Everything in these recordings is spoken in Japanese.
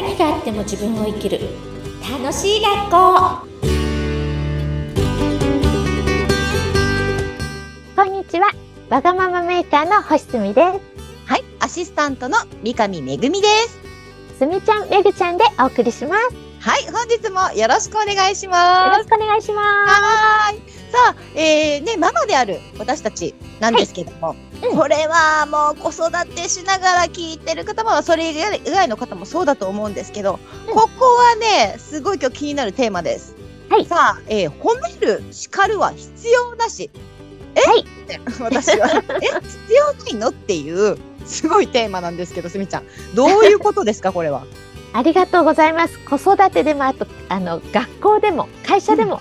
何があっても自分を生きる楽しい学校こんにちは。わがままメーカーの星澄です。はい、アシスタントの三上めぐみです。すみちゃん、めぐちゃんでお送りします。よはい、本日もよろしくお願いします。ろしくお願いしまはーい。さあ、えー、ね、ママである私たちなんですけども、うんこれはもう子育てしながら聞いてる方も、それ以外の方もそうだと思うんですけど、うんここはね、すごい今日気になるテーマです。はいさあ、えー、褒める、叱るは必要なし。え、はい私は、え、必要ないの？っていう、すごいテーマなんですけど、すみちゃん。どういうことですか、これは？す。ありがとうございます。子育てでも、あと、あの、学校でも、会社でも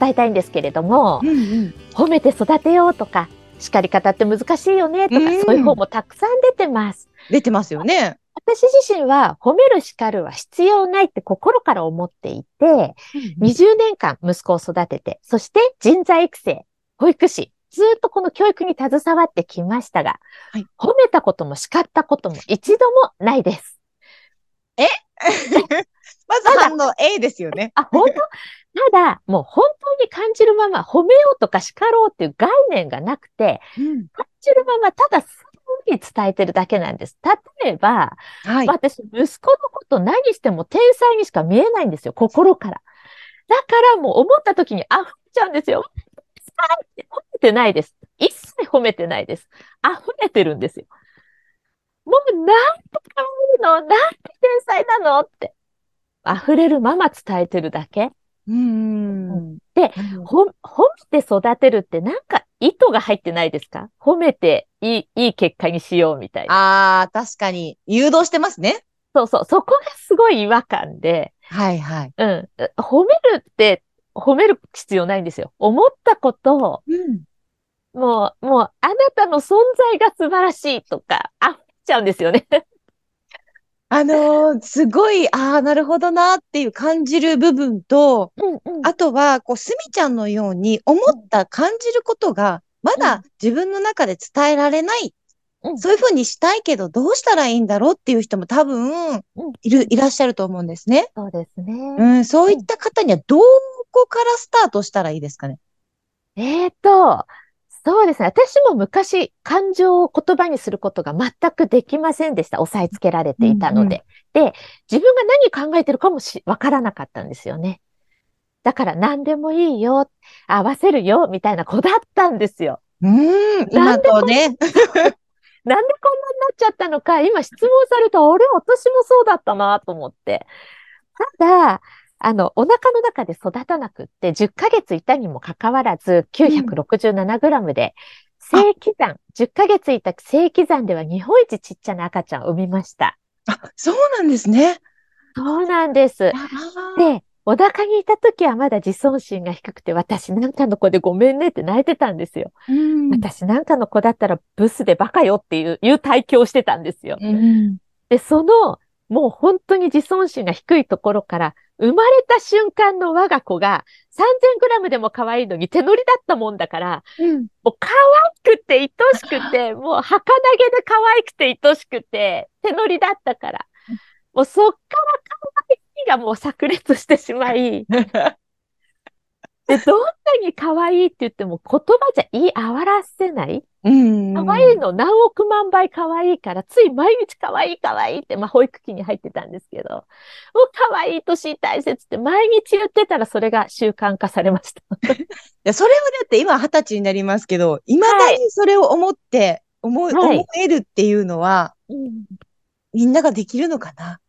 伝えたいんですけれども、んうん。褒めて育てようとか、叱り方って難しいよねとか、うんそういう本もたくさん出てます。出てますよね。私自身は褒める叱るは必要ないって心から思っていて、20年間息子を育てて、そして人材育成、保育士、ずっとこの教育に携わってきましたが、はい褒めたことも叱ったことも一度もないです。まず反応 A ですよね。あ、本当？ただ、もう本当に感じるまま褒めようとか叱ろうっていう概念がなくて、感じるままただ素直に伝えてるだけなんです。例えば、はい。私、息子のこと何しても天才にしか見えないんですよ、心から。だからもう思った時に溢れちゃうんですよ。って褒めてないです。一切褒めてないです。溢れてるんですよ。もうなんて可愛いのなんて天才なのって。溢れるまま伝えてるだけ？うーん。でほ、褒めて育てるってなんか意図が入ってないですか？褒めていい、いい結果にしようみたいな。あー、確かに。誘導してますね。そうそう。そこがすごい違和感で。はいはい。うん。褒めるって、褒める必要ないんですよ。思ったことを、うん。もう、もう、あなたの存在が素晴らしいとか、あっちゃうんですよね。あのーすごい、あー、なるほどなっていう感じる部分と、うんうん。あとは、こう、すみちゃんのように思った感じることが、まうだ自分の中で伝えられない。うんそういうふうにしたいけど、どうしたらいいんだろうっていう人も多分、うんいる、いらっしゃると思うんですね。そうですね。うん、そういった方には、どこからスタートしたらいいですかね？えーと、そうですね。私も昔、感情を言葉にすることが全くできませんでした。押さえつけられていたので。で、自分が何考えてるかもし、わからなかったんですよね。だから何でもいいよ、合わせるよ、みたいな子だったんですよ。うーん、今とね。なんでこんなになっちゃったのか、今質問された、あれ、私もそうだったなと思って。ただ、あの、お腹の中で育たなくって、10ヶ月いたにもかかわらず、967グラムで、正規山、10ヶ月いた正規山では日本一ちっちゃな赤ちゃんを産みました。あ、そうなんですね。そうなんです。で、お腹にいた時はまだ自尊心が低くて、私なんかの子でごめんねって泣いてたんですよ。うん私なんかの子だったらブスでバカよっていう、いう体験をしてたんですよ。うんで、その、もう本当に自尊心が低いところから、生まれた瞬間の我が子が3000グラムでも可愛いのに手乗りだったもんだから、うん。もう可愛くて愛しくて、もう儚げで可愛くて愛しくて、手乗りだったから、もうそっから可愛いがもう炸裂してしまい、で、どんなに可愛いって言っても言葉じゃ言い表せない。うん。可愛いの何億万倍可愛いから、つい毎日可愛い可愛いって、まあ保育器に入ってたんですけど、もう可愛い年大切って毎日言ってたらそれが習慣化されました。いや、それをだって今二十歳になりますけど、未だにそれを思って、思い、はい思えるっていうのは、みんなができるのかな？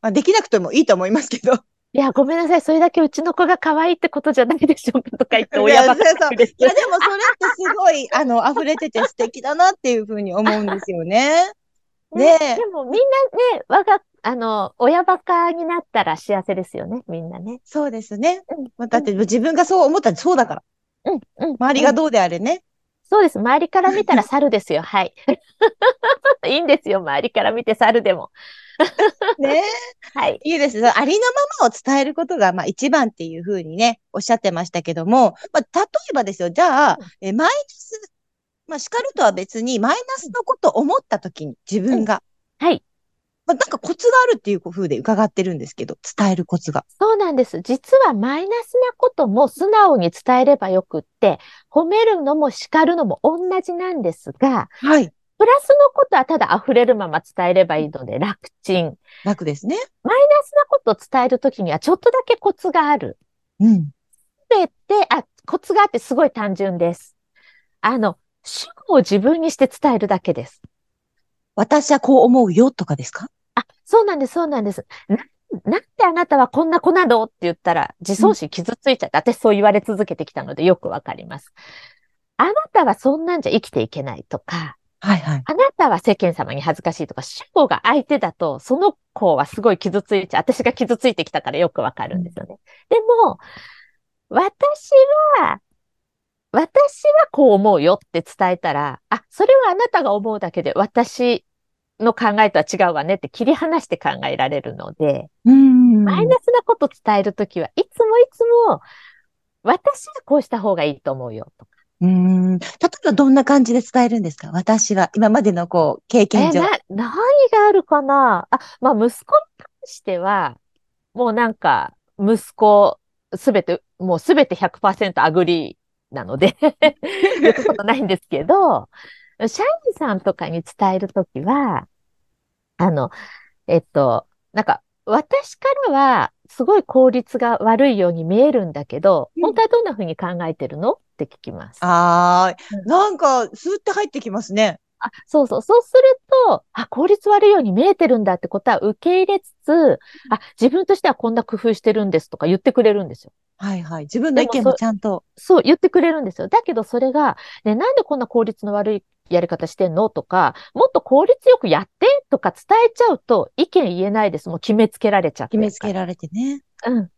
まあ、できなくてもいいと思いますけど。いや、ごめんなさい。それだけうちの子が可愛いってことじゃないでしょうかとか言ってい親ばかりですい。や、でもそれってすごい、あの、溢れてて素敵だなっていうふうに思うんですよね。ねえでもみんなね、我が、あの、親バカになったら幸せですよね。みんなね。そうですね。うんまあだって自分がそう思ったらそうだから。うん、うん。うん周りがどうであれね。そうです。周りから見たら 猿ですよ。はい。いいんですよ。周りから見て猿でも。ねはい。いいです。ありのままを伝えることが、まあ一番っていうふうにね、おっしゃってましたけども、まあ例えばですよ、じゃあ、えマイナス、まあ叱るとは別に、マイナスのことを思ったときに、自分が、はい。まあ、なんかコツがあるっていう風で伺ってるんですけど、伝えるコツが。そうなんです。実はマイナスなことも素直に伝えればよくって、褒めるのも叱るのも同じなんですが、はい。プラスのことはただ溢れるまま伝えればいいので楽ちん。楽ですね。マイナスなことを伝えるときにはちょっとだけコツがある。うん。すべて、あ、コツがあってすごい単純です。あの、主語を自分にして伝えるだけです。私はこう思うよとかですか？あ、そうなんです、そうなんです。な、なんであなたはこんな子なのって言ったら、自尊心傷ついちゃって、私そう言われ続けてきたのでよくわかります。あなたはそんなんじゃ生きていけないとか、はいはい。あなたは世間様に恥ずかしいとか、主語が相手だと、その子はすごい傷ついちゃう。私が傷ついてきたからよくわかるんですよね。でも、私は、私はこう思うよって伝えたら、あ、それはあなたが思うだけで、私の考えとは違うわねって切り離して考えられるので、うーん。マイナスなこと伝えるときはいつもいつも、私はこうした方がいいと思うよとか。うーん。例えばどんな感じで伝えるんですか？私は、今までのこう、経え、験上。な、何があるかな？あ、まあ、息子に関しては、もうなんか、息子、すべて、もうすべて100% agree なので 言ったことないんですけど、社員さんとかに伝えるときは、あの、えっと、なんか、私からは、すごい効率が悪いように見えるんだけど、うん本当はどんな風に考えてるの？って聞きます。あー、うんなんか、スーって入ってきますね。あ、そうそう。そうすると、あ、効率悪いように見えてるんだってことは受け入れつつ、あ、自分としてはこんな工夫してるんですとか言ってくれるんですよ。はいはい。自分の意見もちゃんと。そう、言ってくれるんですよ。だけどそれが、ね、なんでこんな効率の悪いやり方してんのとか、もっと効率よくやってとか伝えちゃうと意見言えないです。もう決めつけられちゃって決。めつけられてね。うん。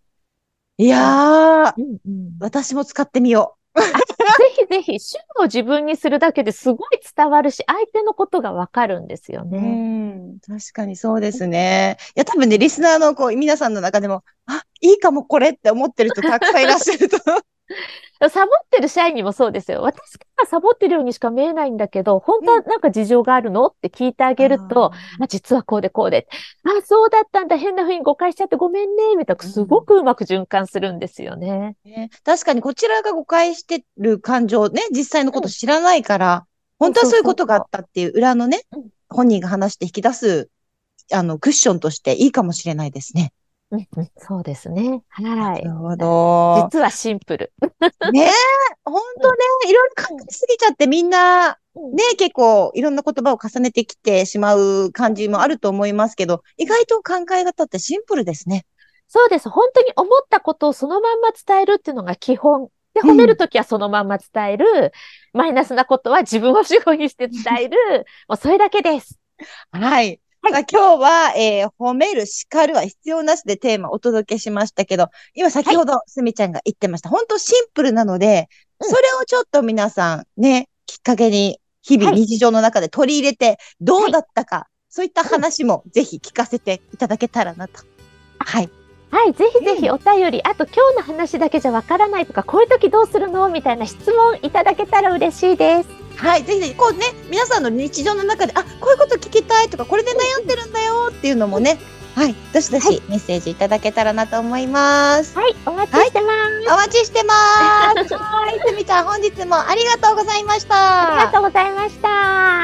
いやー、うんうん。私も使ってみよぜひぜひ、主語を自分にするだけですごい伝わるし、相手のことがわかるんですよね。う。ん。確かにそうですね。いや、多分ね、リスナーのこう、皆さんの中でも、あ、いいかもこれって思ってる人たくさんいらっしゃると。サボってる社員にもそうですよ。私がサボってるようにしか見えないんだけど、本当はなんか事情があるのって聞いてあげると、あ、実はこうでこうで。あ、そうだったんだ。変な風に誤解しちゃってごめんね。みたいな、すごくうまく循環するんですよね。ね確かにこちらが誤解してる感情ね、実際のこと知らないから、本当はそういうことがあったっていう裏のねうん、本人が話して引き出す、あの、クッションとしていいかもしれないですね。うんうんそうですね。は。ないるほど。実はシンプル。ねえ、本当ね、いろいろ考えすぎちゃってみんな、うんね、結構いろんな言葉を重ねてきてしまう感じもあると思いますけど、意外と考え方ってシンプルですね。そうです。本当に思ったことをそのまんま伝えるっていうのが基本。で、うん褒めるときはそのまんま伝える。マイナスなことは自分を主語にして伝える。もうそれだけです。はい。今日は、えー褒める、叱るは必要なしでテーマをお届けしましたけど、今先ほどすみちゃんが言ってました。本当シンプルなので、うんそれをちょっと皆さんね、きっかけに日々はい日常の中で取り入れて、どうだったか、そういった話もぜひ聞かせていただけたらなと。はい。はい。ぜひぜひお便り、あと今日の話だけじゃわからないとか、こういう時どうするの？みたいな質問いただけたら嬉しいです。はい。ぜひぜひ、こうね、皆さんの日常の中で、あ、こういうこと聞きたいとか、これで悩んでるんだよっていうのもね、はい。どしどしメッセージいただけたらなと思います。はい。お待ちしてます。お待ちしてます。はい。すみちゃん、本日もありがとうございました。ありがとうございました。